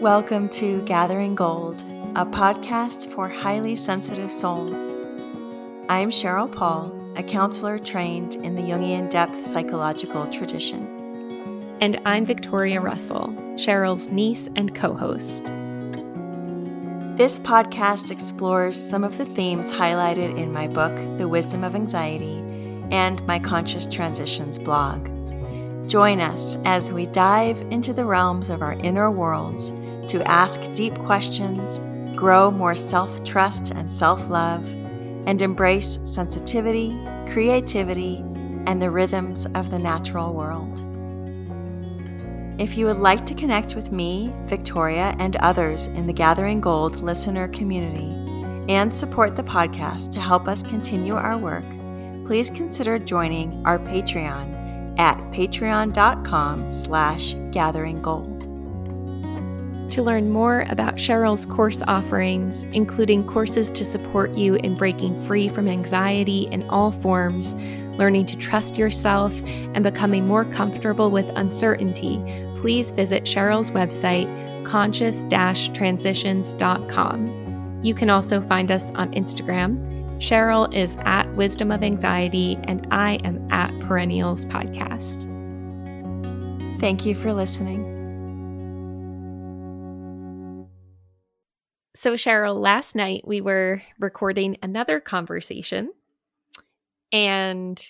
Welcome to Gathering Gold, a podcast for highly sensitive souls. I'm Cheryl Paul, a counselor trained in the Jungian depth psychological tradition. And I'm Victoria Russell, Cheryl's niece and co host. This podcast explores some of the themes highlighted in my book, The Wisdom of Anxiety, and my Conscious Transitions blog. Join us as we dive into the realms of our inner worlds to ask deep questions, grow more self trust and self love, and embrace sensitivity, creativity, and the rhythms of the natural world. If you would like to connect with me, Victoria, and others in the Gathering Gold listener community, and support the podcast to help us continue our work, please consider joining our Patreon at patreon.com slash gatheringgold. To learn more about Cheryl's course offerings, including courses to support you in breaking free from anxiety in all forms, learning to trust yourself, and becoming more comfortable with uncertainty, please visit Cheryl's website, conscious transitions.com. You can also find us on Instagram. Cheryl is at Wisdom of Anxiety, and I am at Perennials Podcast. Thank you for listening. So, Cheryl, last night we were recording another conversation, and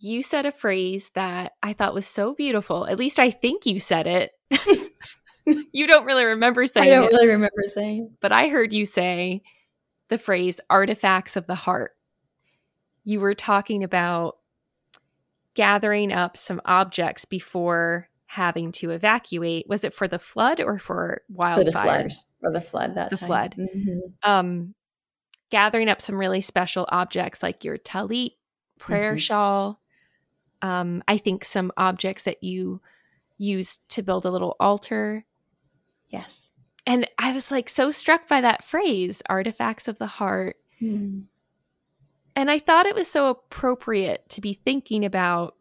you said a phrase that I thought was so beautiful. At least I think you said it. you don't really remember saying it. I don't it, really remember saying But I heard you say the phrase artifacts of the heart. You were talking about gathering up some objects before having to evacuate. Was it for the flood or for wildfires? For the flood. For the flood. That the time. flood. Mm-hmm. Um, gathering up some really special objects like your talit, prayer mm-hmm. shawl. Um, I think some objects that you use to build a little altar. Yes. And I was like so struck by that phrase, artifacts of the heart. Mm. And I thought it was so appropriate to be thinking about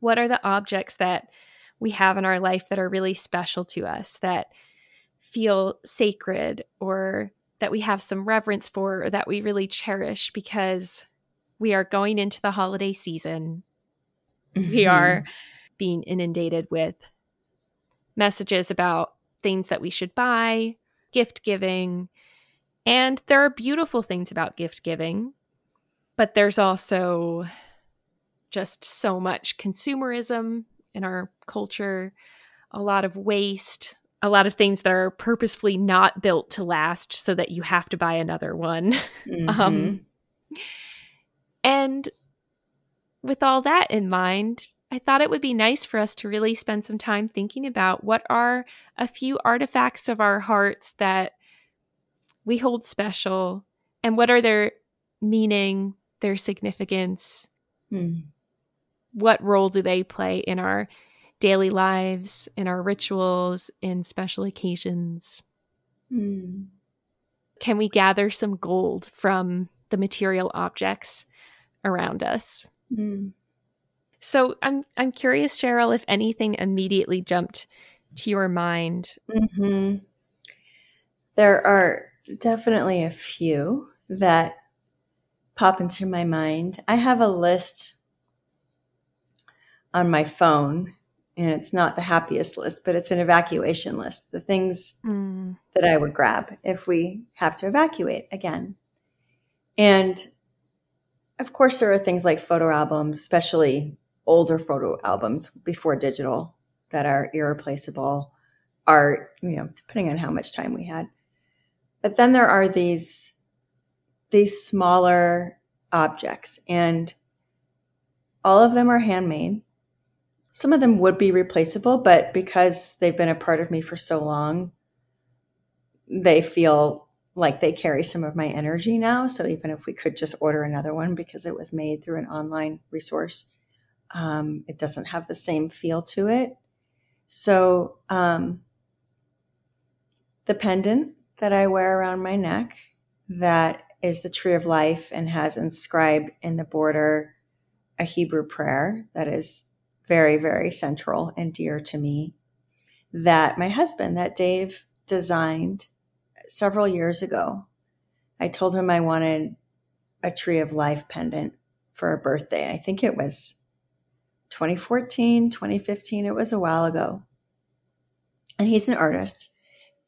what are the objects that we have in our life that are really special to us, that feel sacred, or that we have some reverence for, or that we really cherish because we are going into the holiday season. Mm-hmm. We are being inundated with messages about things that we should buy, gift giving. And there are beautiful things about gift giving, but there's also just so much consumerism in our culture, a lot of waste, a lot of things that are purposefully not built to last so that you have to buy another one. Mm-hmm. um, and with all that in mind, I thought it would be nice for us to really spend some time thinking about what are a few artifacts of our hearts that we hold special and what are their meaning, their significance. Mm what role do they play in our daily lives, in our rituals, in special occasions? Mm. Can we gather some gold from the material objects around us? Mm. So I'm I'm curious, Cheryl, if anything immediately jumped to your mind. Mm-hmm. There are definitely a few that pop into my mind. I have a list on my phone and it's not the happiest list, but it's an evacuation list. The things mm. that I would grab if we have to evacuate again. And of course, there are things like photo albums, especially older photo albums before digital, that are irreplaceable. are you know, depending on how much time we had. But then there are these these smaller objects, and all of them are handmade some of them would be replaceable, but because they've been a part of me for so long, they feel like they carry some of my energy now. So even if we could just order another one because it was made through an online resource, um, it doesn't have the same feel to it. So um, the pendant that I wear around my neck, that is the tree of life and has inscribed in the border a Hebrew prayer that is very, very central and dear to me. that my husband, that Dave designed several years ago. I told him I wanted a tree of life pendant for a birthday. I think it was 2014, 2015. It was a while ago. And he's an artist.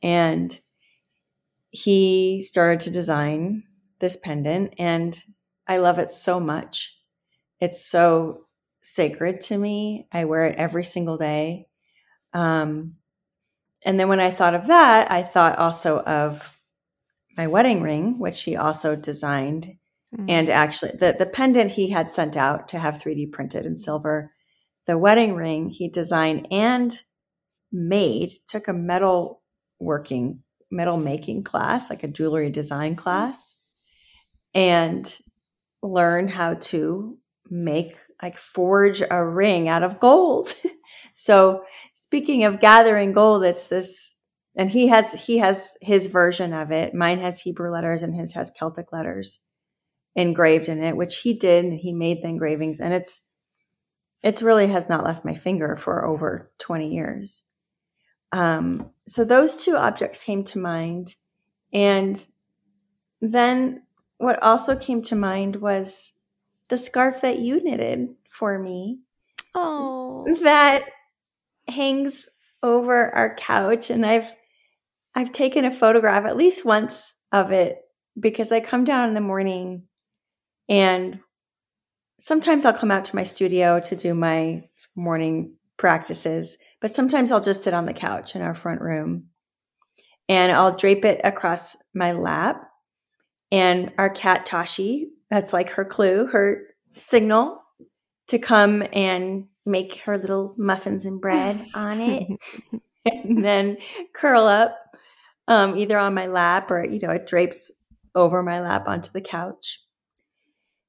And he started to design this pendant. And I love it so much. It's so sacred to me. I wear it every single day. Um, and then when I thought of that, I thought also of my wedding ring, which he also designed. Mm-hmm. And actually, the, the pendant he had sent out to have 3D printed in silver. The wedding ring he designed and made, took a metal working, metal making class, like a jewelry design class, and learned how to make, like, forge a ring out of gold. so, speaking of gathering gold, it's this and he has he has his version of it. Mine has Hebrew letters and his has Celtic letters engraved in it, which he did. He made the engravings, and it's it's really has not left my finger for over twenty years. Um, so those two objects came to mind, and then what also came to mind was the scarf that you knitted for me. Oh, that hangs over our couch, and I've I've taken a photograph at least once of it because I come down in the morning and sometimes I'll come out to my studio to do my morning practices, but sometimes I'll just sit on the couch in our front room and I'll drape it across my lap. And our cat Tashi, that's like her clue, her signal to come and make her little muffins and bread on it and then curl up um, either on my lap or, you know, it drapes over my lap onto the couch.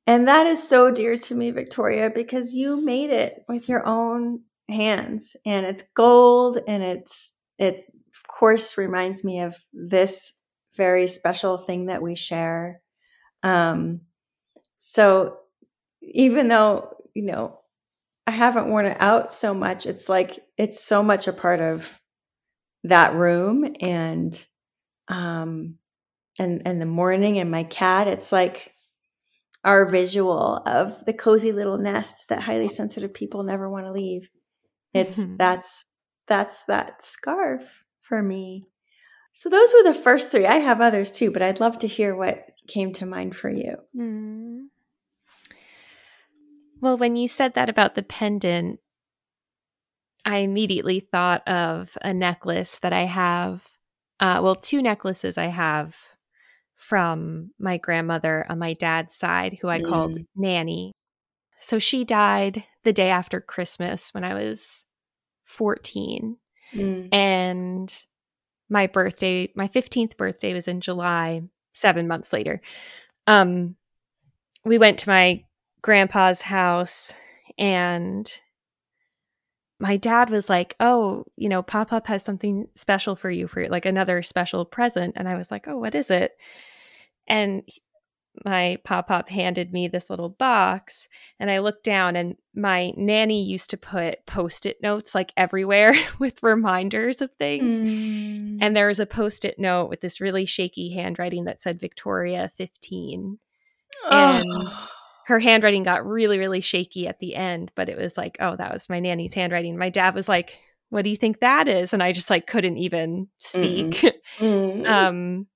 And that is so dear to me, Victoria, because you made it with your own hands and it's gold and it's, it of course reminds me of this very special thing that we share. Um, so even though, you know, I haven't worn it out so much, it's like, it's so much a part of that room and um and and the morning and my cat it's like our visual of the cozy little nest that highly sensitive people never want to leave it's mm-hmm. that's that's that scarf for me so those were the first three i have others too but i'd love to hear what came to mind for you mm. well when you said that about the pendant I immediately thought of a necklace that I have. Uh, well, two necklaces I have from my grandmother on my dad's side, who I mm. called Nanny. So she died the day after Christmas when I was 14. Mm. And my birthday, my 15th birthday was in July, seven months later. Um, we went to my grandpa's house and my dad was like, "Oh, you know, Pop Up has something special for you for like another special present." And I was like, "Oh, what is it?" And my pop pop handed me this little box and I looked down and my nanny used to put post-it notes like everywhere with reminders of things. Mm. And there was a post-it note with this really shaky handwriting that said Victoria 15. Oh. And her handwriting got really, really shaky at the end, but it was like, oh, that was my nanny's handwriting. My dad was like, what do you think that is? And I just like couldn't even speak. Mm. um,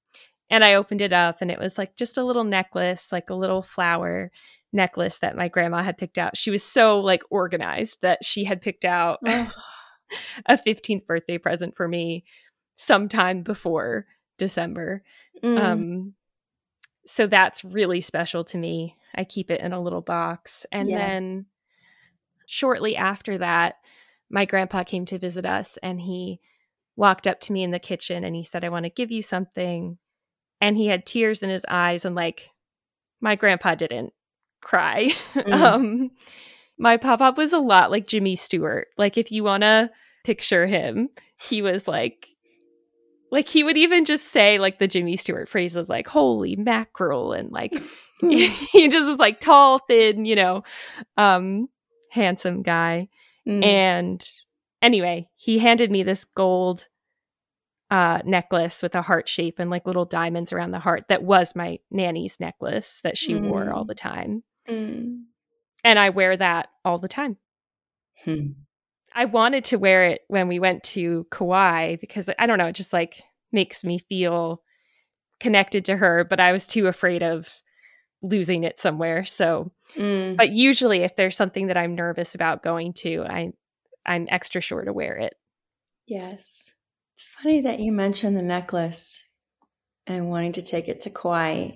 and I opened it up and it was like just a little necklace, like a little flower necklace that my grandma had picked out. She was so like organized that she had picked out oh. a 15th birthday present for me sometime before December. Mm. Um, so that's really special to me. I keep it in a little box. And yes. then shortly after that, my grandpa came to visit us and he walked up to me in the kitchen and he said, I want to give you something. And he had tears in his eyes and like my grandpa didn't cry. Mm. um my pop-pop was a lot like Jimmy Stewart. Like if you want to picture him, he was like like he would even just say like the Jimmy Stewart phrases like holy mackerel and like he just was like tall, thin, you know, um, handsome guy. Mm. And anyway, he handed me this gold uh, necklace with a heart shape and like little diamonds around the heart that was my nanny's necklace that she mm. wore all mm. the time. Mm. And I wear that all the time. Hmm. I wanted to wear it when we went to Kauai because I don't know, it just like makes me feel connected to her, but I was too afraid of losing it somewhere. So, mm. but usually if there's something that I'm nervous about going to, I I'm extra sure to wear it. Yes. Funny that you mentioned the necklace and wanting to take it to Kauai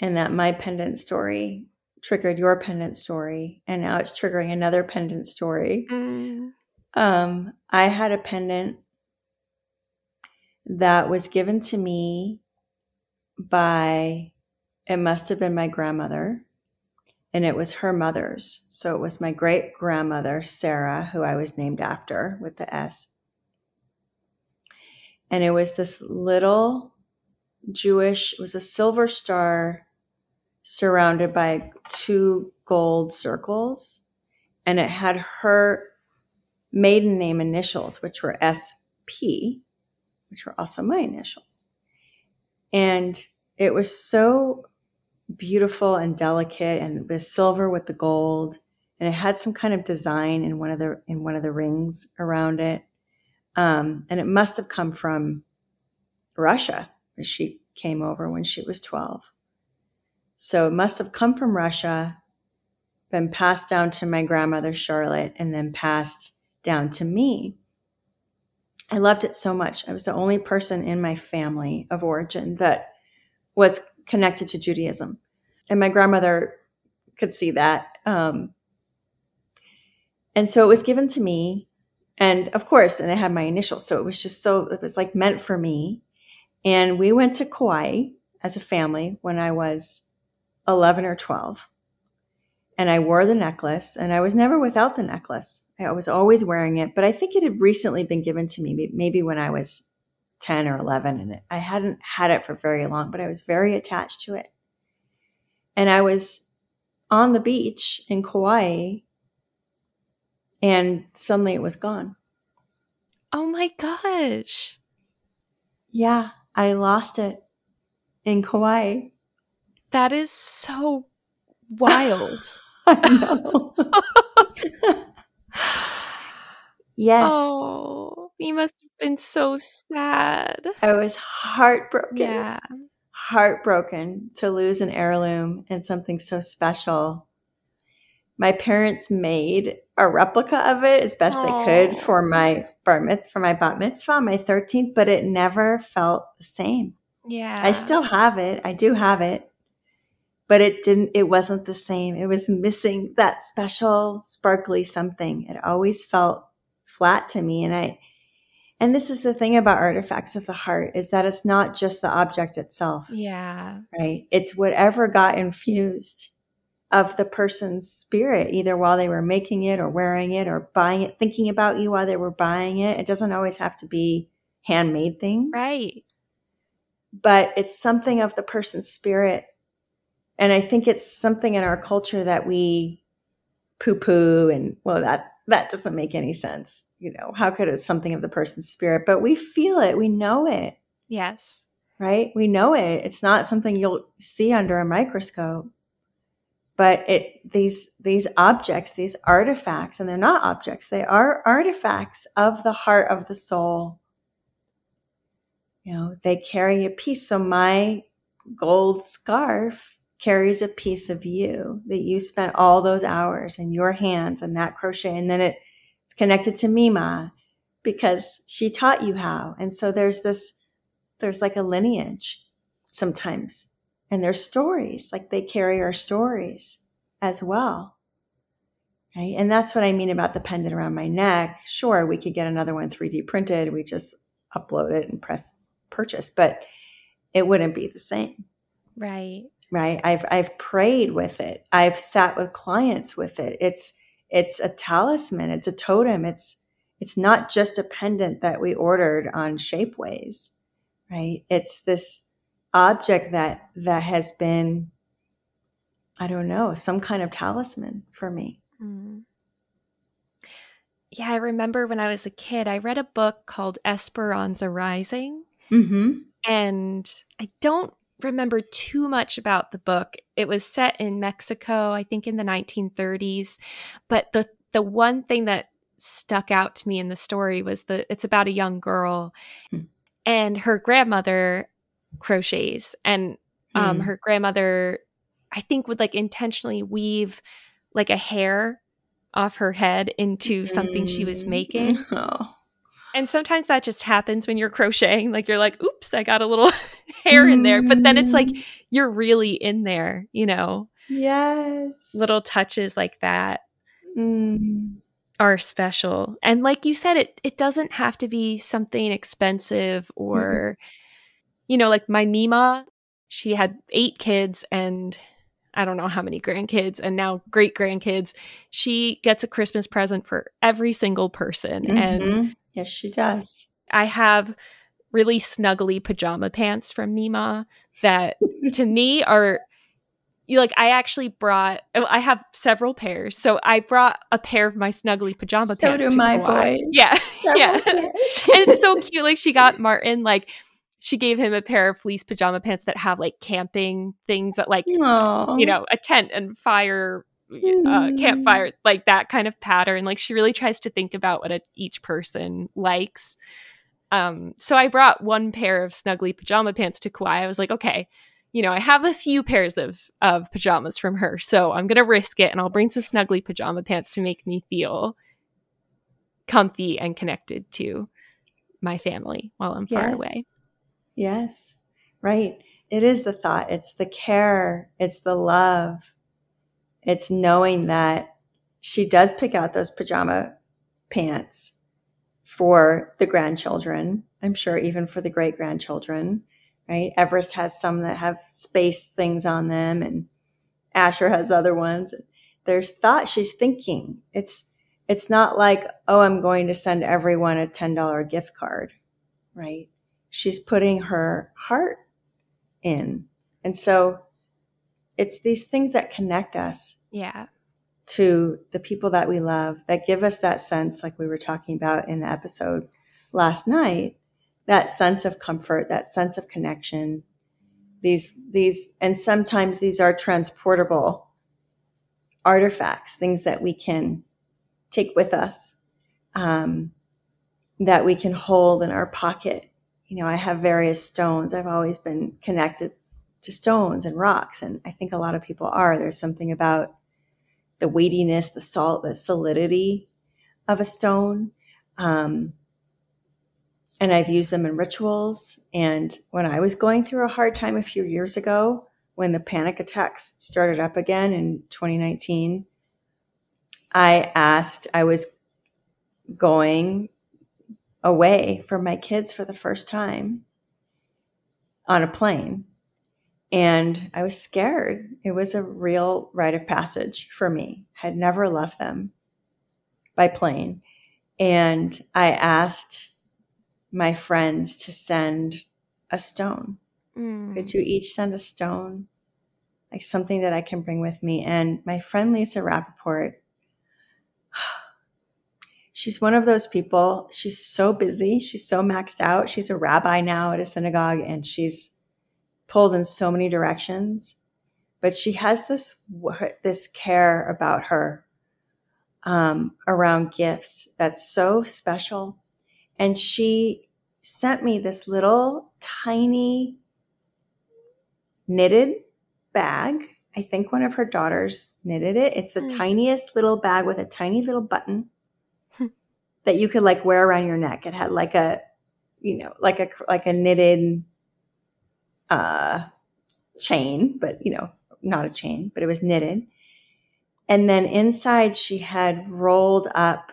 and that my pendant story triggered your pendant story and now it's triggering another pendant story. Mm. Um, I had a pendant that was given to me by it must have been my grandmother and it was her mother's. So it was my great grandmother, Sarah, who I was named after with the S. And it was this little Jewish, it was a silver star surrounded by two gold circles. And it had her maiden name initials, which were SP, which were also my initials. And it was so beautiful and delicate and the silver with the gold and it had some kind of design in one of the in one of the rings around it um, and it must have come from russia she came over when she was 12 so it must have come from russia been passed down to my grandmother charlotte and then passed down to me i loved it so much i was the only person in my family of origin that was connected to Judaism. And my grandmother could see that. Um, and so it was given to me. And of course, and it had my initials. So it was just so, it was like meant for me. And we went to Kauai as a family when I was 11 or 12. And I wore the necklace and I was never without the necklace. I was always wearing it, but I think it had recently been given to me, maybe when I was 10 or 11 and I hadn't had it for very long, but I was very attached to it. And I was on the beach in Kauai and suddenly it was gone. Oh my gosh. Yeah, I lost it in Kauai. That is so wild. I know. yes. Oh, you must have been so sad. I was heartbroken. Yeah. Heartbroken to lose an heirloom and something so special. My parents made a replica of it as best Aww. they could for my bar mitzvah, for my bat mitzvah, my 13th, but it never felt the same. Yeah. I still have it. I do have it. But it didn't, it wasn't the same. It was missing that special, sparkly something. It always felt flat to me. And I, and this is the thing about artifacts of the heart is that it's not just the object itself. Yeah. Right. It's whatever got infused of the person's spirit, either while they were making it or wearing it or buying it, thinking about you while they were buying it. It doesn't always have to be handmade things. Right. But it's something of the person's spirit. And I think it's something in our culture that we poo poo and, well, that that doesn't make any sense. You know, how could it something of the person's spirit? But we feel it, we know it. Yes. Right? We know it. It's not something you'll see under a microscope. But it these these objects, these artifacts, and they're not objects, they are artifacts of the heart of the soul. You know, they carry a piece. So my gold scarf carries a piece of you that you spent all those hours in your hands and that crochet. And then it, it's connected to Mima because she taught you how. And so there's this, there's like a lineage sometimes. And their stories, like they carry our stories as well. Right. And that's what I mean about the pendant around my neck. Sure, we could get another one 3D printed. We just upload it and press purchase, but it wouldn't be the same. Right right i've i've prayed with it i've sat with clients with it it's it's a talisman it's a totem it's it's not just a pendant that we ordered on shapeways right it's this object that that has been i don't know some kind of talisman for me mm. yeah, I remember when I was a kid, I read a book called Esperanza Rising. Mm-hmm. And I don't remember too much about the book. It was set in Mexico, I think in the 1930s. But the the one thing that stuck out to me in the story was that it's about a young girl mm. and her grandmother crochets and um, mm. her grandmother i think would like intentionally weave like a hair off her head into something she was making oh. and sometimes that just happens when you're crocheting like you're like oops i got a little hair in there but then it's like mm. you're really in there you know yes little touches like that mm are special. And like you said, it it doesn't have to be something expensive or mm-hmm. You know, like my Mima, she had eight kids and I don't know how many grandkids and now great grandkids. She gets a Christmas present for every single person. Mm-hmm. And yes, she does. I have really snuggly pajama pants from Mima that to me are you like I actually brought I have several pairs. So I brought a pair of my snuggly pajama so pants. So do my Hawaii. boys. Yeah. yeah. and it's so cute. Like she got Martin like she gave him a pair of fleece pajama pants that have like camping things that like Aww. you know, a tent and fire uh, campfire, mm. like that kind of pattern. Like she really tries to think about what a, each person likes. Um, so I brought one pair of snuggly pajama pants to Kauai. I was like, okay, you know, I have a few pairs of of pajamas from her, so I'm gonna risk it, and I'll bring some snuggly pajama pants to make me feel comfy and connected to my family while I'm yes. far away. Yes, right. It is the thought. It's the care. It's the love. It's knowing that she does pick out those pajama pants for the grandchildren. I'm sure even for the great grandchildren right? Everest has some that have space things on them, and Asher has other ones. There's thought she's thinking. It's it's not like, oh, I'm going to send everyone a $10 gift card, right? She's putting her heart in. And so it's these things that connect us. Yeah. To the people that we love that give us that sense, like we were talking about in the episode last night, that sense of comfort, that sense of connection. These, these, and sometimes these are transportable artifacts, things that we can take with us, um, that we can hold in our pocket. You know, I have various stones. I've always been connected to stones and rocks, and I think a lot of people are. There's something about the weightiness, the salt, the solidity of a stone. Um, and I've used them in rituals. And when I was going through a hard time a few years ago, when the panic attacks started up again in 2019, I asked, I was going away from my kids for the first time on a plane. And I was scared. It was a real rite of passage for me. I had never left them by plane. And I asked my friends to send a stone. Mm. Could you each send a stone? Like something that I can bring with me. And my friend Lisa Rappaport, she's one of those people. She's so busy. She's so maxed out. She's a rabbi now at a synagogue and she's pulled in so many directions. But she has this this care about her um, around gifts that's so special and she sent me this little tiny knitted bag. I think one of her daughters knitted it. It's the mm. tiniest little bag with a tiny little button. That you could like wear around your neck. It had like a, you know, like a like a knitted uh chain, but you know, not a chain, but it was knitted. And then inside she had rolled up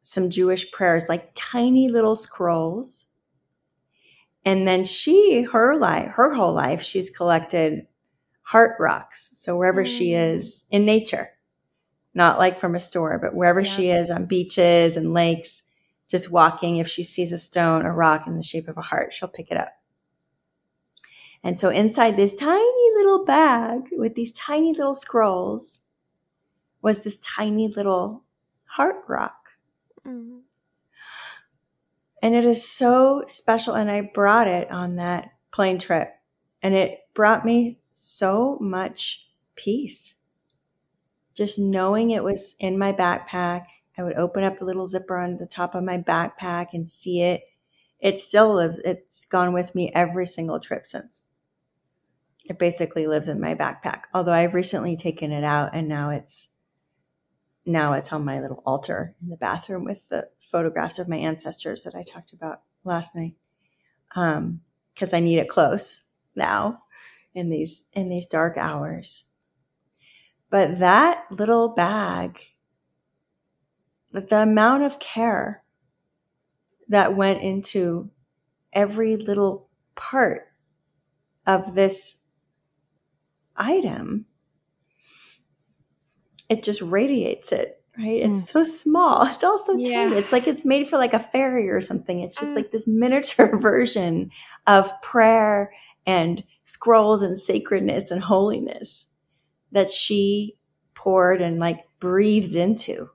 some Jewish prayers, like tiny little scrolls. And then she, her life, her whole life, she's collected heart rocks. So wherever mm. she is in nature, not like from a store, but wherever yeah. she is on beaches and lakes, just walking, if she sees a stone, a rock in the shape of a heart, she'll pick it up. And so inside this tiny little bag with these tiny little scrolls was this tiny little heart rock. Mm. And it is so special. And I brought it on that plane trip, and it brought me so much peace. Just knowing it was in my backpack. I would open up the little zipper on the top of my backpack and see it. It still lives, it's gone with me every single trip since. It basically lives in my backpack. Although I've recently taken it out and now it's now it's on my little altar in the bathroom with the photographs of my ancestors that I talked about last night. Um, because I need it close now in these in these dark hours. But that little bag, the amount of care that went into every little part of this item it just radiates it right it's mm. so small it's also yeah. tiny it's like it's made for like a fairy or something it's just uh. like this miniature version of prayer and scrolls and sacredness and holiness that she poured and like breathed into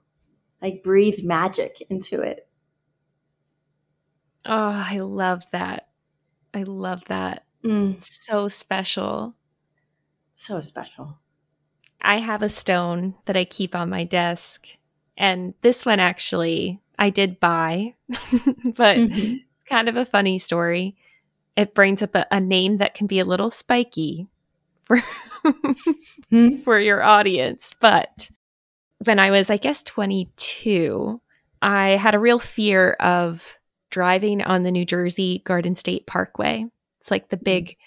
like breathed magic into it oh i love that i love that mm. so special so special I have a stone that I keep on my desk. And this one actually I did buy, but mm-hmm. it's kind of a funny story. It brings up a, a name that can be a little spiky for hmm. for your audience. But when I was, I guess, 22, I had a real fear of driving on the New Jersey Garden State Parkway. It's like the mm. big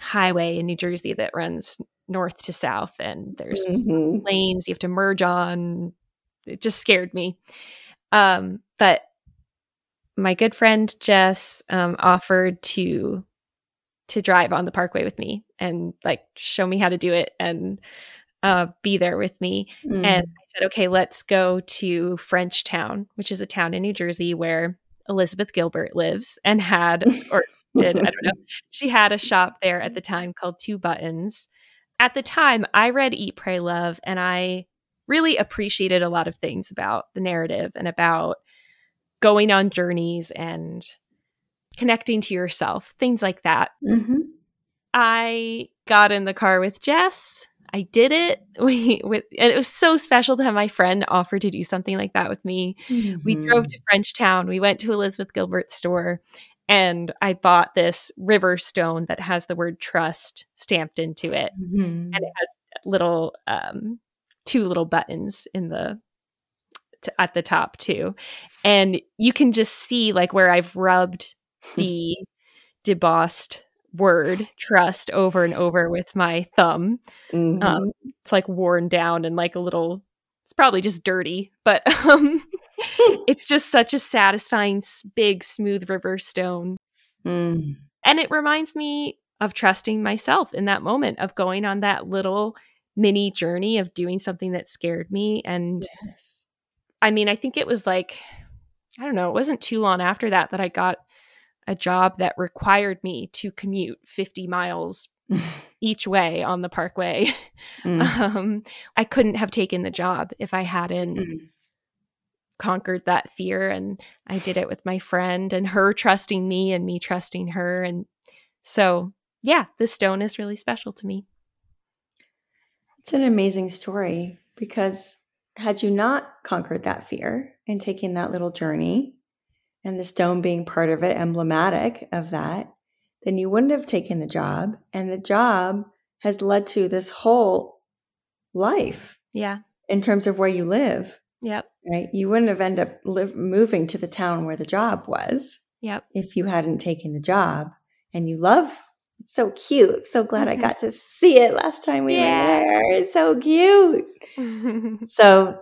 highway in New Jersey that runs north to south and there's mm-hmm. lanes you have to merge on it just scared me um, but my good friend jess um, offered to to drive on the parkway with me and like show me how to do it and uh, be there with me. Mm. and i said okay let's go to frenchtown which is a town in new jersey where elizabeth gilbert lives and had or did i don't know. She had a shop there at the time called two buttons. At the time, I read Eat, Pray, Love, and I really appreciated a lot of things about the narrative and about going on journeys and connecting to yourself, things like that. Mm-hmm. I got in the car with Jess. I did it. We with and it was so special to have my friend offer to do something like that with me. Mm-hmm. We drove to Frenchtown. We went to Elizabeth Gilbert's store and I bought this river stone that has the word trust stamped into it, mm-hmm. and it has little um, two little buttons in the t- at the top too, and you can just see like where I've rubbed the debossed word trust over and over with my thumb. Mm-hmm. Um, it's like worn down and like a little it's probably just dirty, but um, it's just such a satisfying, big, smooth river stone. Mm. And it reminds me of trusting myself in that moment, of going on that little mini journey of doing something that scared me. And yes. I mean, I think it was like, I don't know, it wasn't too long after that that I got a job that required me to commute 50 miles each way on the parkway. Mm. Um, I couldn't have taken the job if I hadn't mm. conquered that fear. And I did it with my friend and her trusting me and me trusting her. And so, yeah, the stone is really special to me. It's an amazing story because had you not conquered that fear and taken that little journey, and the stone being part of it, emblematic of that, then you wouldn't have taken the job. And the job has led to this whole life. Yeah. In terms of where you live. Yep. Right. You wouldn't have ended up live, moving to the town where the job was. Yep. If you hadn't taken the job and you love it's so cute. So glad mm-hmm. I got to see it last time we yeah. were there. It's so cute. so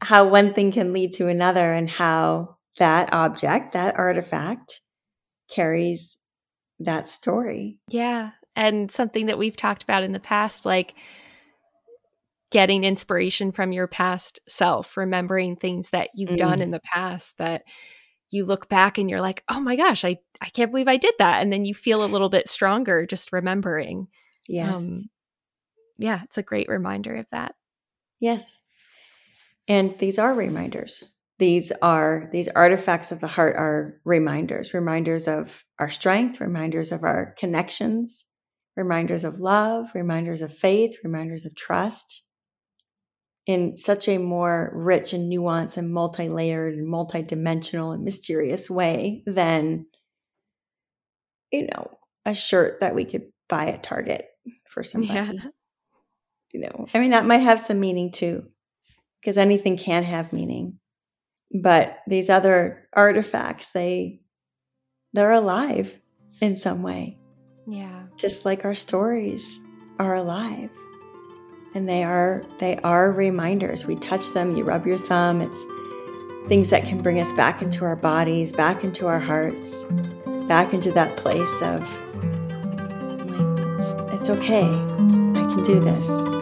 how one thing can lead to another and how that object, that artifact carries that story. Yeah. And something that we've talked about in the past, like getting inspiration from your past self, remembering things that you've mm. done in the past that you look back and you're like, oh my gosh, I, I can't believe I did that. And then you feel a little bit stronger just remembering. Yes. Um, yeah, it's a great reminder of that. Yes. And these are reminders. These are these artifacts of the heart are reminders, reminders of our strength, reminders of our connections, reminders of love, reminders of faith, reminders of trust. In such a more rich and nuanced and multi-layered and multi-dimensional and mysterious way than you know a shirt that we could buy at target for somebody. Yeah. you know i mean that might have some meaning too because anything can have meaning but these other artifacts they they're alive in some way. Yeah. Just like our stories are alive. And they are they are reminders. We touch them you rub your thumb. It's things that can bring us back into our bodies back into our hearts back into that place of like it's, it's okay. I can do this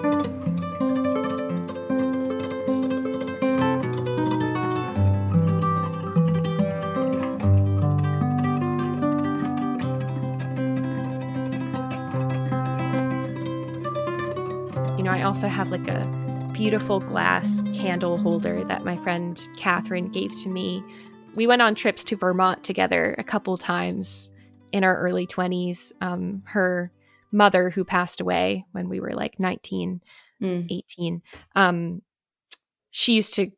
also have like a beautiful glass candle holder that my friend Catherine gave to me. We went on trips to Vermont together a couple times in our early 20s. Um, her mother, who passed away when we were like 19, mm. 18, um, she used to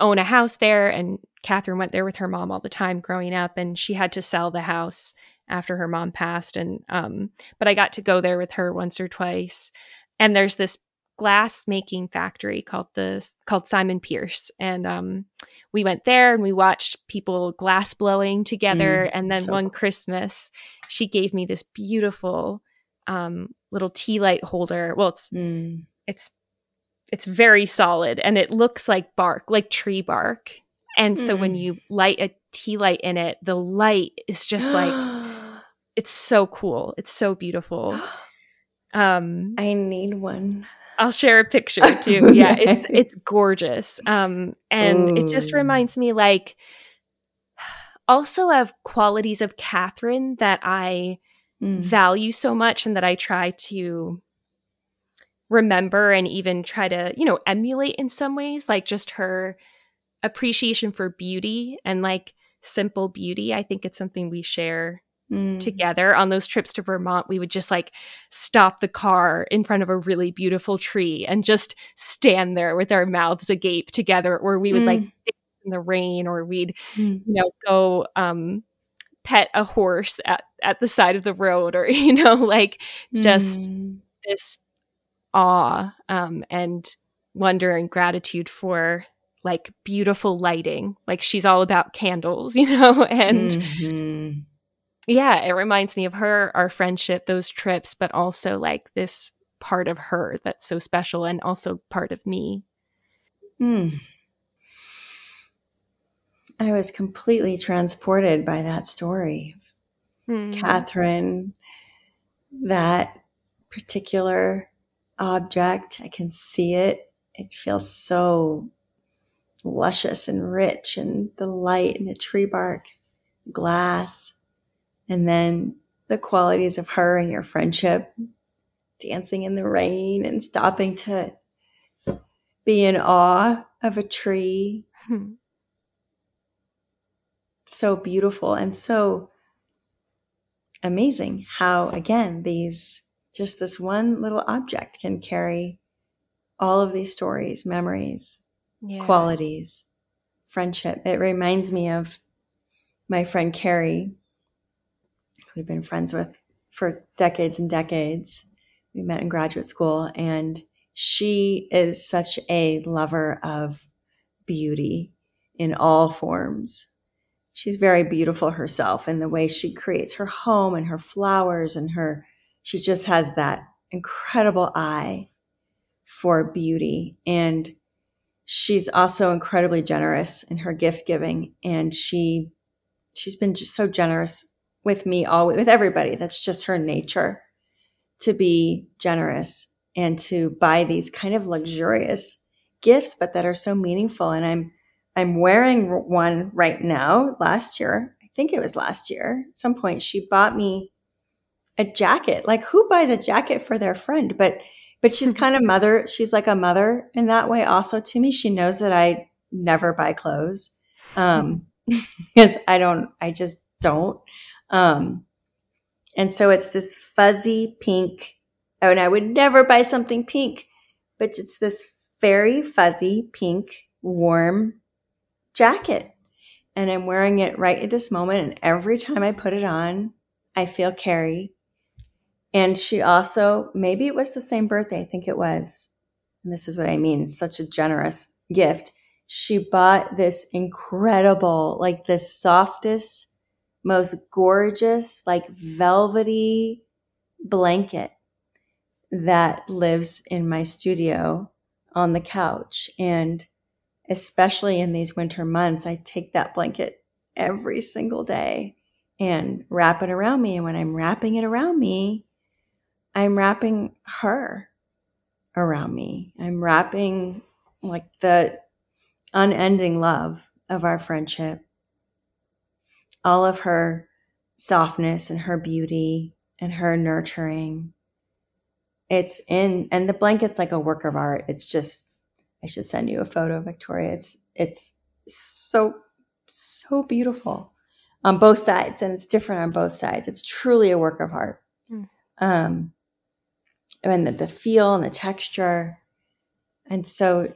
own a house there, and Catherine went there with her mom all the time growing up, and she had to sell the house after her mom passed. And um, but I got to go there with her once or twice. And there's this glass making factory called the called Simon Pearce, and um, we went there and we watched people glass blowing together. Mm, and then so one cool. Christmas, she gave me this beautiful um, little tea light holder. Well, it's mm. it's it's very solid and it looks like bark, like tree bark. And mm. so when mm. you light a tea light in it, the light is just like it's so cool. It's so beautiful. Um I need one. I'll share a picture too. Yeah, it's it's gorgeous. Um, and Ooh. it just reminds me like also of qualities of Catherine that I mm. value so much and that I try to remember and even try to, you know, emulate in some ways, like just her appreciation for beauty and like simple beauty. I think it's something we share mm. together on those trips to Vermont, we would just like stop the car in front of a really beautiful tree and just stand there with our mouths agape together, or we would mm. like dance in the rain, or we'd, mm. you know, go um, pet a horse at, at the side of the road, or, you know, like just mm. this awe um, and wonder and gratitude for like beautiful lighting. Like she's all about candles, you know, and mm-hmm yeah, it reminds me of her, our friendship, those trips, but also like this part of her that's so special and also part of me. Hmm. I was completely transported by that story. Mm. Catherine, that particular object, I can see it. It feels so luscious and rich, and the light and the tree bark, glass and then the qualities of her and your friendship, dancing in the rain and stopping to be in awe of a tree. Hmm. So beautiful and so amazing how, again, these just this one little object can carry all of these stories, memories, yeah. qualities, friendship. It reminds me of my friend Carrie, we've been friends with for decades and decades. We met in graduate school, and she is such a lover of beauty in all forms. She's very beautiful herself in the way she creates her home and her flowers and her, she just has that incredible eye for beauty. And she's also incredibly generous in her gift giving. And she, she's been just so generous with me always with everybody that's just her nature to be generous and to buy these kind of luxurious gifts but that are so meaningful and i'm i'm wearing one right now last year i think it was last year at some point she bought me a jacket like who buys a jacket for their friend but but she's kind of mother. She's like a mother in that way also to me. She knows that I never buy clothes. Um, because I don't, I just don't. Um, and so it's this fuzzy pink. Oh, and I would never buy something pink, but it's this very fuzzy pink, warm jacket. And I'm wearing it right at this moment. And every time I put it on, I feel Carrie. And she also, maybe it was the same birthday, I think it was. And this is what I mean such a generous gift she bought this incredible, like the softest, most gorgeous, like velvety blanket that lives in my studio on the couch. And especially in these winter months, I take that blanket every single day and wrap it around me. And when I'm wrapping it around me, I'm wrapping her around me. I'm wrapping like the unending love of our friendship, all of her softness and her beauty and her nurturing. It's in, and the blanket's like a work of art. It's just, I should send you a photo, Victoria. It's, it's so, so beautiful on both sides and it's different on both sides. It's truly a work of art. Mm. Um, and the, the feel and the texture. And so,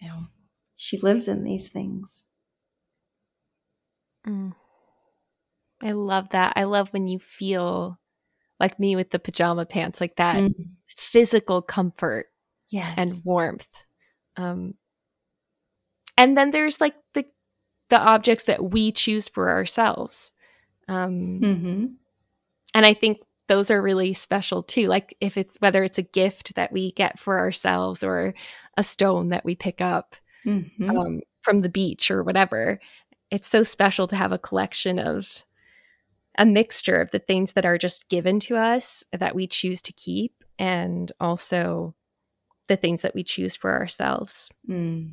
you know, she lives in these things. Mm. I love that. I love when you feel like me with the pajama pants, like that mm. physical comfort yes. and warmth. Um, and then there's like the the objects that we choose for ourselves. Um, mm-hmm. And I think those are really special too. Like if it's whether it's a gift that we get for ourselves or a stone that we pick up mm-hmm. um, from the beach or whatever. It's so special to have a collection of a mixture of the things that are just given to us that we choose to keep and also the things that we choose for ourselves. Mm.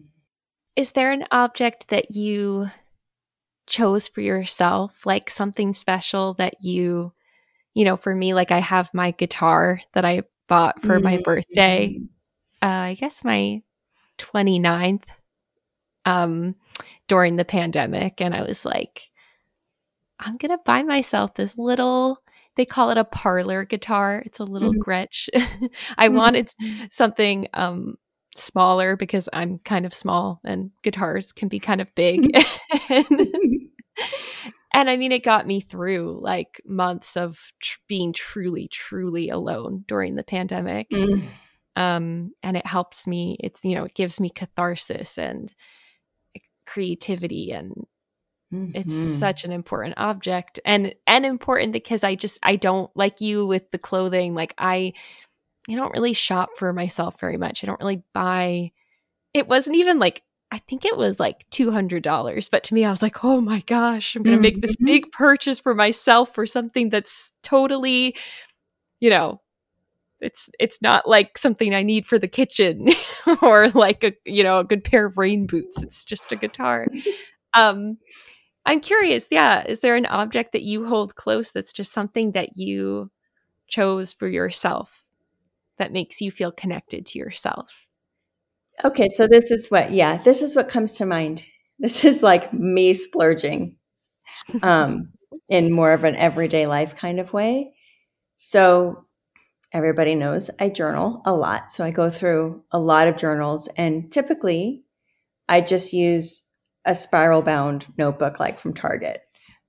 Is there an object that you chose for yourself, like something special that you, you know, for me, like I have my guitar that I bought for mm-hmm. my birthday. Uh, I guess my 29th um, during the pandemic. And I was like, I'm going to buy myself this little, they call it a parlor guitar. It's a little mm-hmm. Gretsch. I mm-hmm. wanted something um, smaller because I'm kind of small and guitars can be kind of big. and, and I mean, it got me through like months of tr- being truly, truly alone during the pandemic. Mm. Um, and it helps me. It's, you know, it gives me catharsis and creativity and mm-hmm. it's such an important object and and important because I just I don't like you with the clothing like I I don't really shop for myself very much. I don't really buy it wasn't even like I think it was like $200. But to me, I was like, oh my gosh, I'm going to make this mm-hmm. big purchase for myself for something that's totally, you know, it's it's not like something I need for the kitchen or like a you know a good pair of rain boots. It's just a guitar. Um, I'm curious. Yeah, is there an object that you hold close that's just something that you chose for yourself that makes you feel connected to yourself? Okay, so this is what yeah, this is what comes to mind. This is like me splurging um in more of an everyday life kind of way. So everybody knows I journal a lot. So I go through a lot of journals and typically I just use a spiral bound notebook like from Target.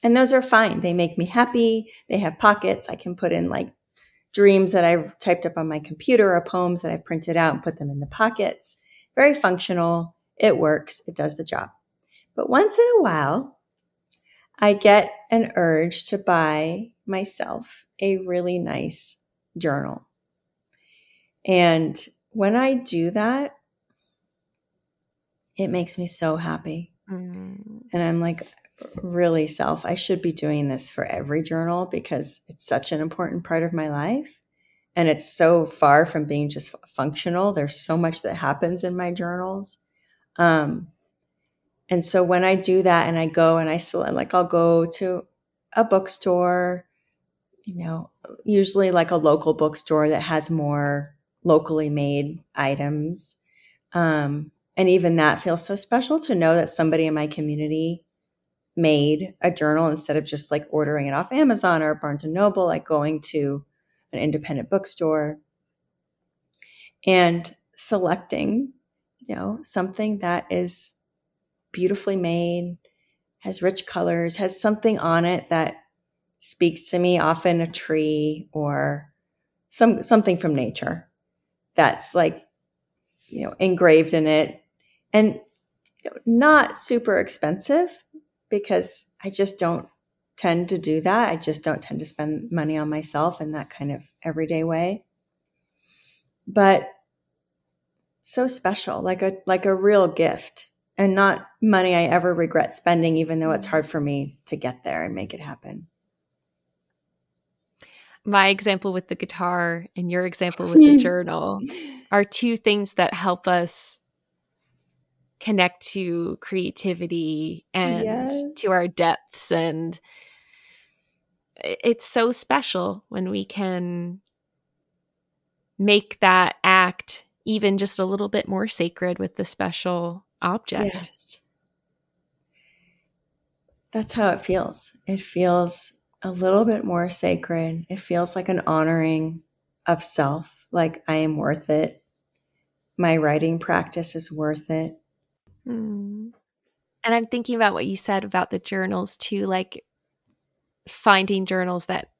And those are fine. They make me happy. They have pockets. I can put in like dreams that I've typed up on my computer or poems that I've printed out and put them in the pockets. Very functional. It works. It does the job. But once in a while, I get an urge to buy myself a really nice journal. And when I do that, it makes me so happy. Mm. And I'm like, really self, I should be doing this for every journal because it's such an important part of my life. And it's so far from being just functional. There's so much that happens in my journals. Um, and so when I do that and I go and I still like I'll go to a bookstore, you know, usually like a local bookstore that has more locally made items. Um, and even that feels so special to know that somebody in my community made a journal instead of just like ordering it off Amazon or Barnes and Noble, like going to an independent bookstore and selecting, you know, something that is beautifully made, has rich colors, has something on it that speaks to me, often a tree or some something from nature that's like you know engraved in it and you know, not super expensive because I just don't tend to do that. I just don't tend to spend money on myself in that kind of everyday way. But so special, like a like a real gift and not money I ever regret spending even though it's hard for me to get there and make it happen my example with the guitar and your example with the journal are two things that help us connect to creativity and yes. to our depths and it's so special when we can make that act even just a little bit more sacred with the special object. Yes. That's how it feels. It feels a little bit more sacred. It feels like an honoring of self, like I am worth it. My writing practice is worth it. Mm. And I'm thinking about what you said about the journals too, like finding journals that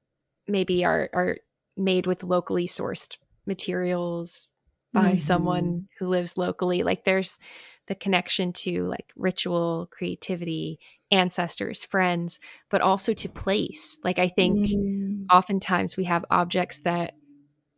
maybe are are made with locally sourced materials by mm-hmm. someone who lives locally. Like there's the connection to like ritual, creativity, ancestors, friends, but also to place. Like I think mm. oftentimes we have objects that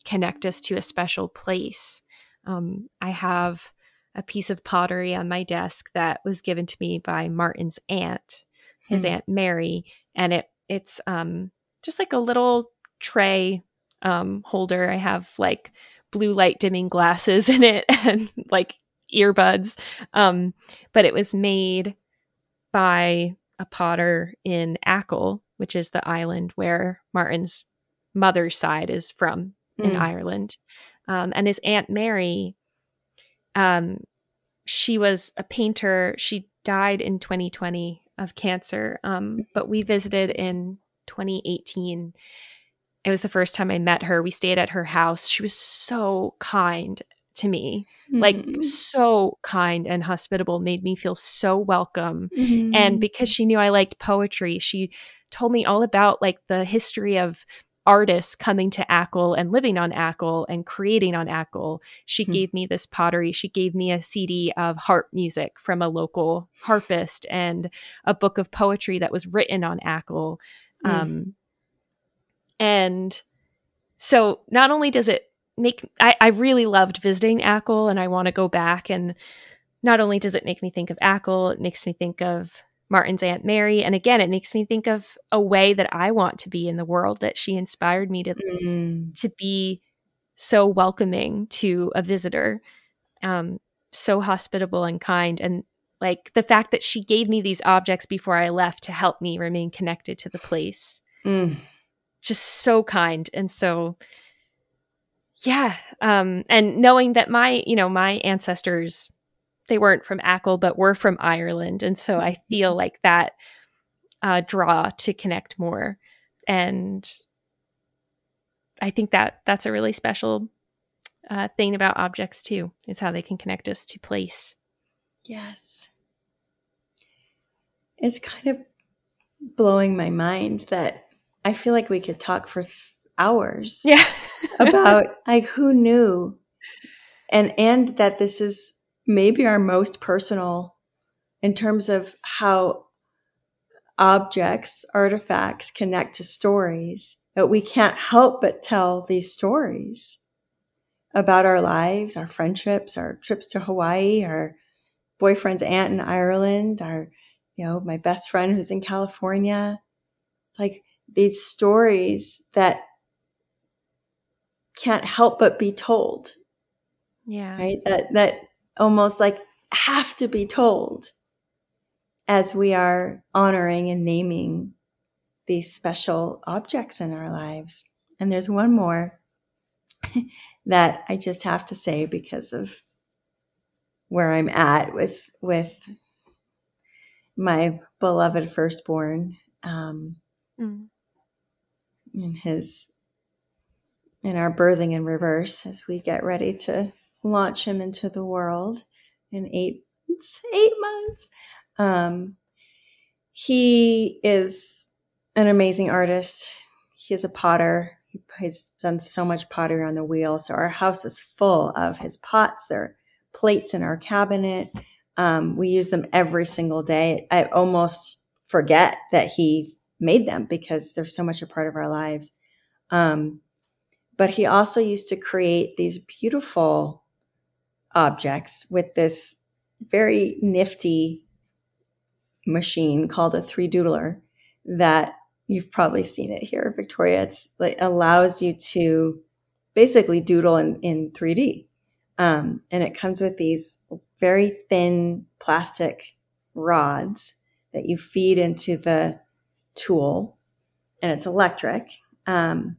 connect us to a special place. Um, I have a piece of pottery on my desk that was given to me by Martin's aunt, his mm. aunt Mary, and it it's um, just like a little tray um, holder. I have like blue light dimming glasses in it and like earbuds. Um, but it was made by a potter in Achill, which is the island where Martin's mother's side is from in mm. Ireland. Um, and his Aunt Mary, um, she was a painter. She died in 2020 of cancer, um, but we visited in 2018. It was the first time I met her. We stayed at her house. She was so kind to me mm-hmm. like so kind and hospitable made me feel so welcome mm-hmm. and because she knew i liked poetry she told me all about like the history of artists coming to Achill and living on Achill and creating on Achill. She mm-hmm. gave me this pottery. She gave me a CD of harp music from a local harpist and a book of poetry that was written on Achill. Mm. Um, and so not only does it make I, I really loved visiting Achill and I want to go back and not only does it make me think of Achill, it makes me think of Martin's Aunt Mary. And again, it makes me think of a way that I want to be in the world that she inspired me to mm. to be so welcoming to a visitor, um, so hospitable and kind. And like the fact that she gave me these objects before I left to help me remain connected to the place. Mm. Just so kind and so yeah. Um, and knowing that my, you know, my ancestors, they weren't from Achill, but were from Ireland. And so I feel mm-hmm. like that uh, draw to connect more. And I think that that's a really special uh, thing about objects too, is how they can connect us to place. Yes. It's kind of blowing my mind that I feel like we could talk for th- hours. Yeah. about like who knew and and that this is maybe our most personal in terms of how objects artifacts connect to stories but we can't help but tell these stories about our lives our friendships our trips to hawaii our boyfriend's aunt in ireland our you know my best friend who's in california like these stories that can't help but be told. Yeah. Right? That that almost like have to be told as we are honoring and naming these special objects in our lives. And there's one more that I just have to say because of where I'm at with with my beloved firstborn um, mm. and his in our birthing in reverse as we get ready to launch him into the world in eight eight months. Um, he is an amazing artist. He is a potter. He, he's done so much pottery on the wheel. So our house is full of his pots. There are plates in our cabinet. Um, we use them every single day. I almost forget that he made them because they're so much a part of our lives. Um, but he also used to create these beautiful objects with this very nifty machine called a 3Doodler that you've probably seen it here, Victoria. It's like allows you to basically doodle in, in 3D. Um, and it comes with these very thin plastic rods that you feed into the tool, and it's electric. Um,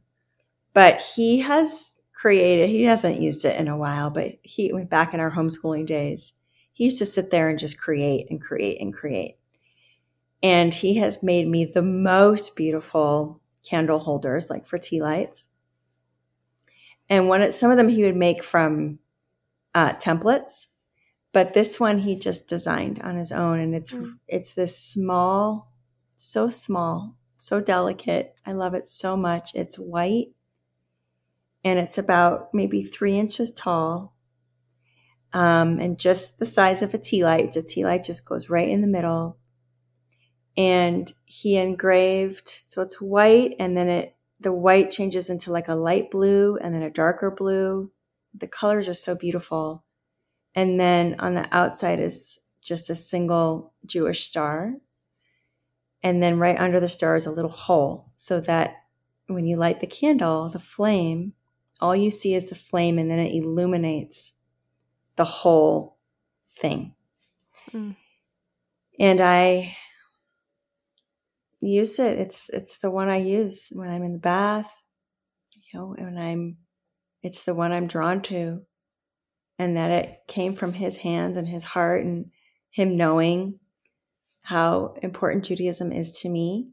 but he has created, he hasn't used it in a while, but he went back in our homeschooling days. He used to sit there and just create and create and create. And he has made me the most beautiful candle holders, like for tea lights. And one, some of them he would make from uh, templates, but this one he just designed on his own, and it's mm. it's this small, so small, so delicate. I love it so much. It's white, and it's about maybe three inches tall, um, and just the size of a tea light. The tea light just goes right in the middle. And he engraved so it's white and then it the white changes into like a light blue and then a darker blue. The colors are so beautiful. And then on the outside is just a single jewish star. And then right under the star is a little hole so that when you light the candle the flame all you see is the flame and then it illuminates the whole thing mm. and i use it. It's it's the one I use when I'm in the bath, you know, when I'm it's the one I'm drawn to. And that it came from his hands and his heart and him knowing how important Judaism is to me.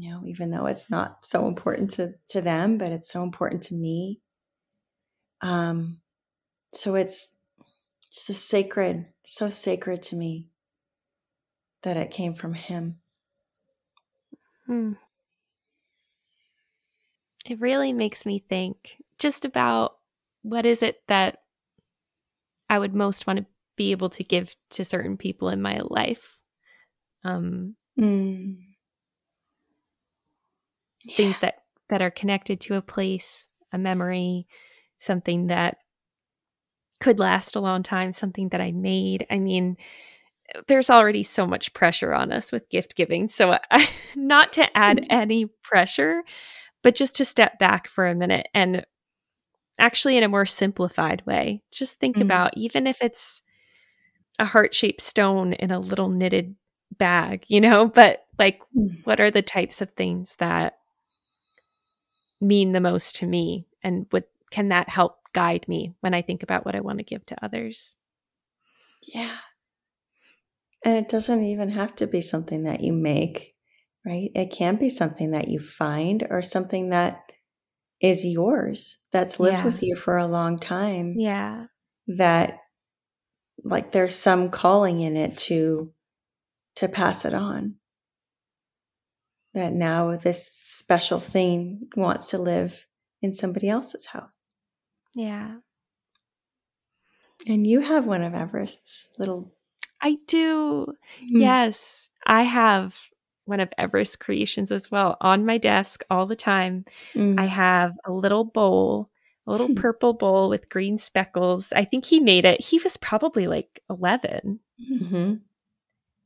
You know, even though it's not so important to, to them, but it's so important to me. Um, so it's just a sacred, so sacred to me that it came from him. Hmm. It really makes me think just about what is it that I would most want to be able to give to certain people in my life. Um, mm. Yeah. Things that that are connected to a place, a memory, something that could last a long time, something that I made. I mean, there's already so much pressure on us with gift giving. So, I, not to add mm-hmm. any pressure, but just to step back for a minute and actually, in a more simplified way, just think mm-hmm. about even if it's a heart shaped stone in a little knitted bag, you know, but like, mm-hmm. what are the types of things that mean the most to me? And what can that help guide me when I think about what I want to give to others? Yeah, and it doesn't even have to be something that you make, right? It can be something that you find or something that is yours that's lived yeah. with you for a long time. Yeah. That like there's some calling in it to to pass it on. That now this special thing wants to live in somebody else's house. Yeah. And you have one of Everest's little I do. Mm. Yes, I have one of Everest creations as well on my desk all the time. Mm. I have a little bowl, a little hmm. purple bowl with green speckles. I think he made it. He was probably like 11. Mm-hmm.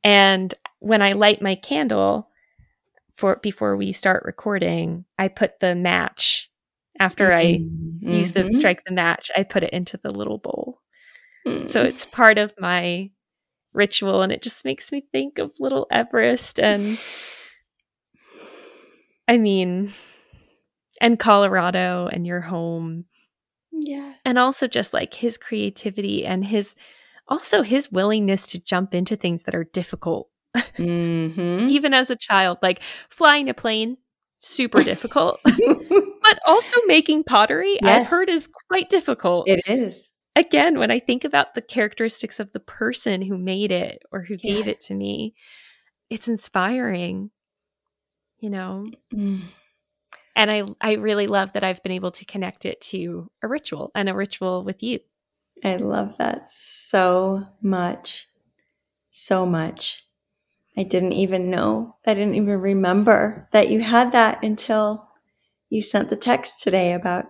And when I light my candle for before we start recording, I put the match after mm-hmm. I use the mm-hmm. strike the match, I put it into the little bowl. Mm. So it's part of my ritual and it just makes me think of little Everest and I mean and Colorado and your home Yeah. And also just like his creativity and his also his willingness to jump into things that are difficult. Mm-hmm. Even as a child, like flying a plane, super difficult. but also making pottery, yes. I've heard is quite difficult. It is. Again, when I think about the characteristics of the person who made it or who yes. gave it to me, it's inspiring. You know? Mm and I I really love that I've been able to connect it to a ritual and a ritual with you. I love that so much. So much. I didn't even know. I didn't even remember that you had that until you sent the text today about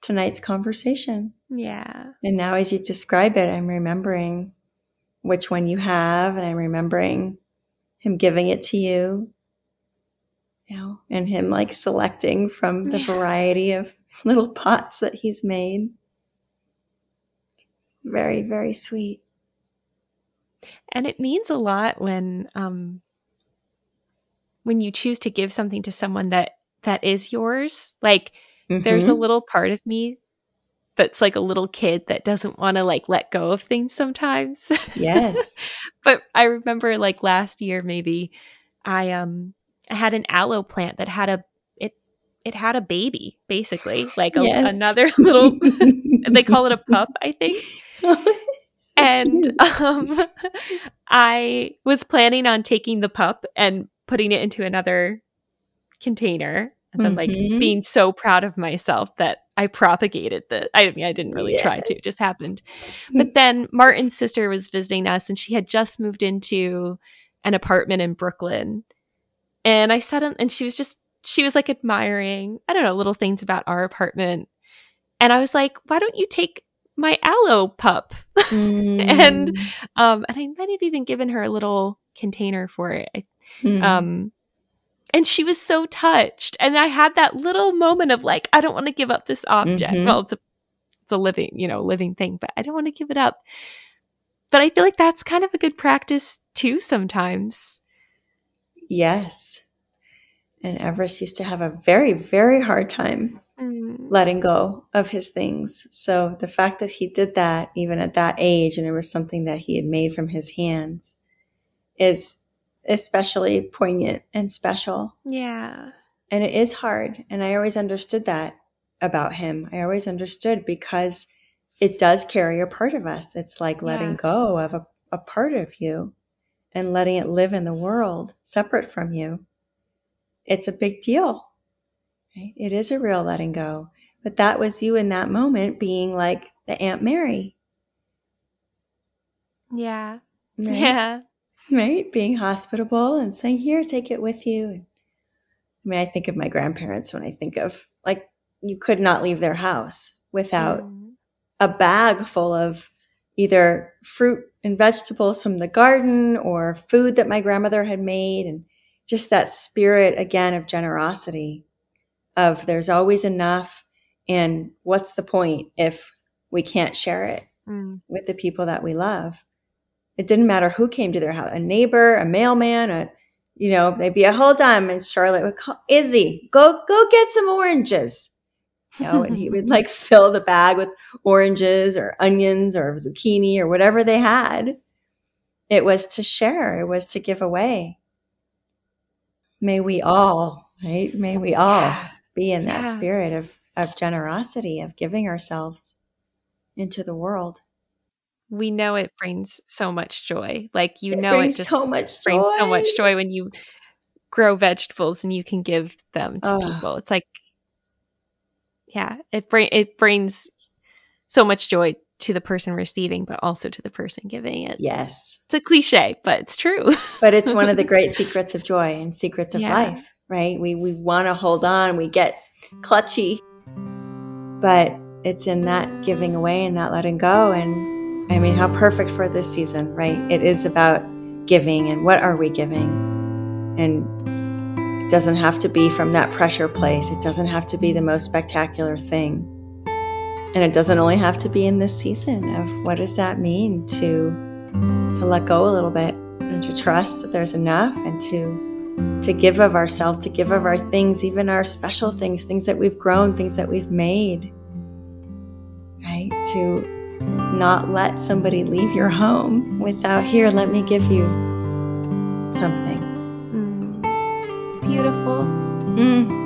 tonight's conversation. Yeah. And now as you describe it, I'm remembering which one you have and I'm remembering him giving it to you you know, and him like selecting from the yeah. variety of little pots that he's made. Very, very sweet. And it means a lot when um when you choose to give something to someone that that is yours. Like mm-hmm. there's a mm-hmm. little part of me that's like a little kid that doesn't want to like let go of things sometimes. Yes. but I remember like last year maybe I um I had an aloe plant that had a it it had a baby basically, like a, yes. another little. they call it a pup, I think. And um, I was planning on taking the pup and putting it into another container, and then mm-hmm. like being so proud of myself that I propagated the. I mean, I didn't really yeah. try to; it just happened. But then Martin's sister was visiting us, and she had just moved into an apartment in Brooklyn and I sat in, and she was just, she was like admiring, I don't know, little things about our apartment. And I was like, why don't you take my aloe pup? Mm. and, um, and I might have even given her a little container for it. Mm. Um, and she was so touched. And I had that little moment of like, I don't want to give up this object. Mm-hmm. Well, it's a, it's a living, you know, living thing, but I don't want to give it up. But I feel like that's kind of a good practice too sometimes. Yes. And Everest used to have a very, very hard time mm. letting go of his things. So the fact that he did that, even at that age, and it was something that he had made from his hands, is especially poignant and special. Yeah. And it is hard. And I always understood that about him. I always understood because it does carry a part of us. It's like letting yeah. go of a, a part of you and letting it live in the world separate from you. It's a big deal. Right? It is a real letting go. But that was you in that moment being like the Aunt Mary. Yeah. Right? Yeah. Right? Being hospitable and saying, Here, take it with you. I mean, I think of my grandparents when I think of like you could not leave their house without mm. a bag full of either fruit and vegetables from the garden or food that my grandmother had made and just that spirit again of generosity of there's always enough and what's the point if we can't share it mm. with the people that we love it didn't matter who came to their house a neighbor a mailman a you know they'd be a hold on and charlotte would call izzy go go get some oranges you know, and he would like fill the bag with oranges or onions or zucchini or whatever they had. It was to share, it was to give away. May we all, right? May we all yeah. Be in that spirit of, of generosity, of giving ourselves into the world. We know it brings so much joy. Like you it know it just so much brings so much joy when you grow vegetables and you can give them to oh. people. It's like yeah, it bring it brings so much joy to the person receiving, but also to the person giving it. Yes. It's a cliche, but it's true. but it's one of the great secrets of joy and secrets of yeah. life, right? We we want to hold on, we get clutchy, but it's in that giving away and that letting go. And I mean, how perfect for this season, right? It is about giving and what are we giving? And it doesn't have to be from that pressure place. It doesn't have to be the most spectacular thing. And it doesn't only have to be in this season of what does that mean to to let go a little bit and to trust that there's enough and to to give of ourselves, to give of our things, even our special things, things that we've grown, things that we've made, right? To not let somebody leave your home without, here, let me give you something. Mm. Beautiful. Mm.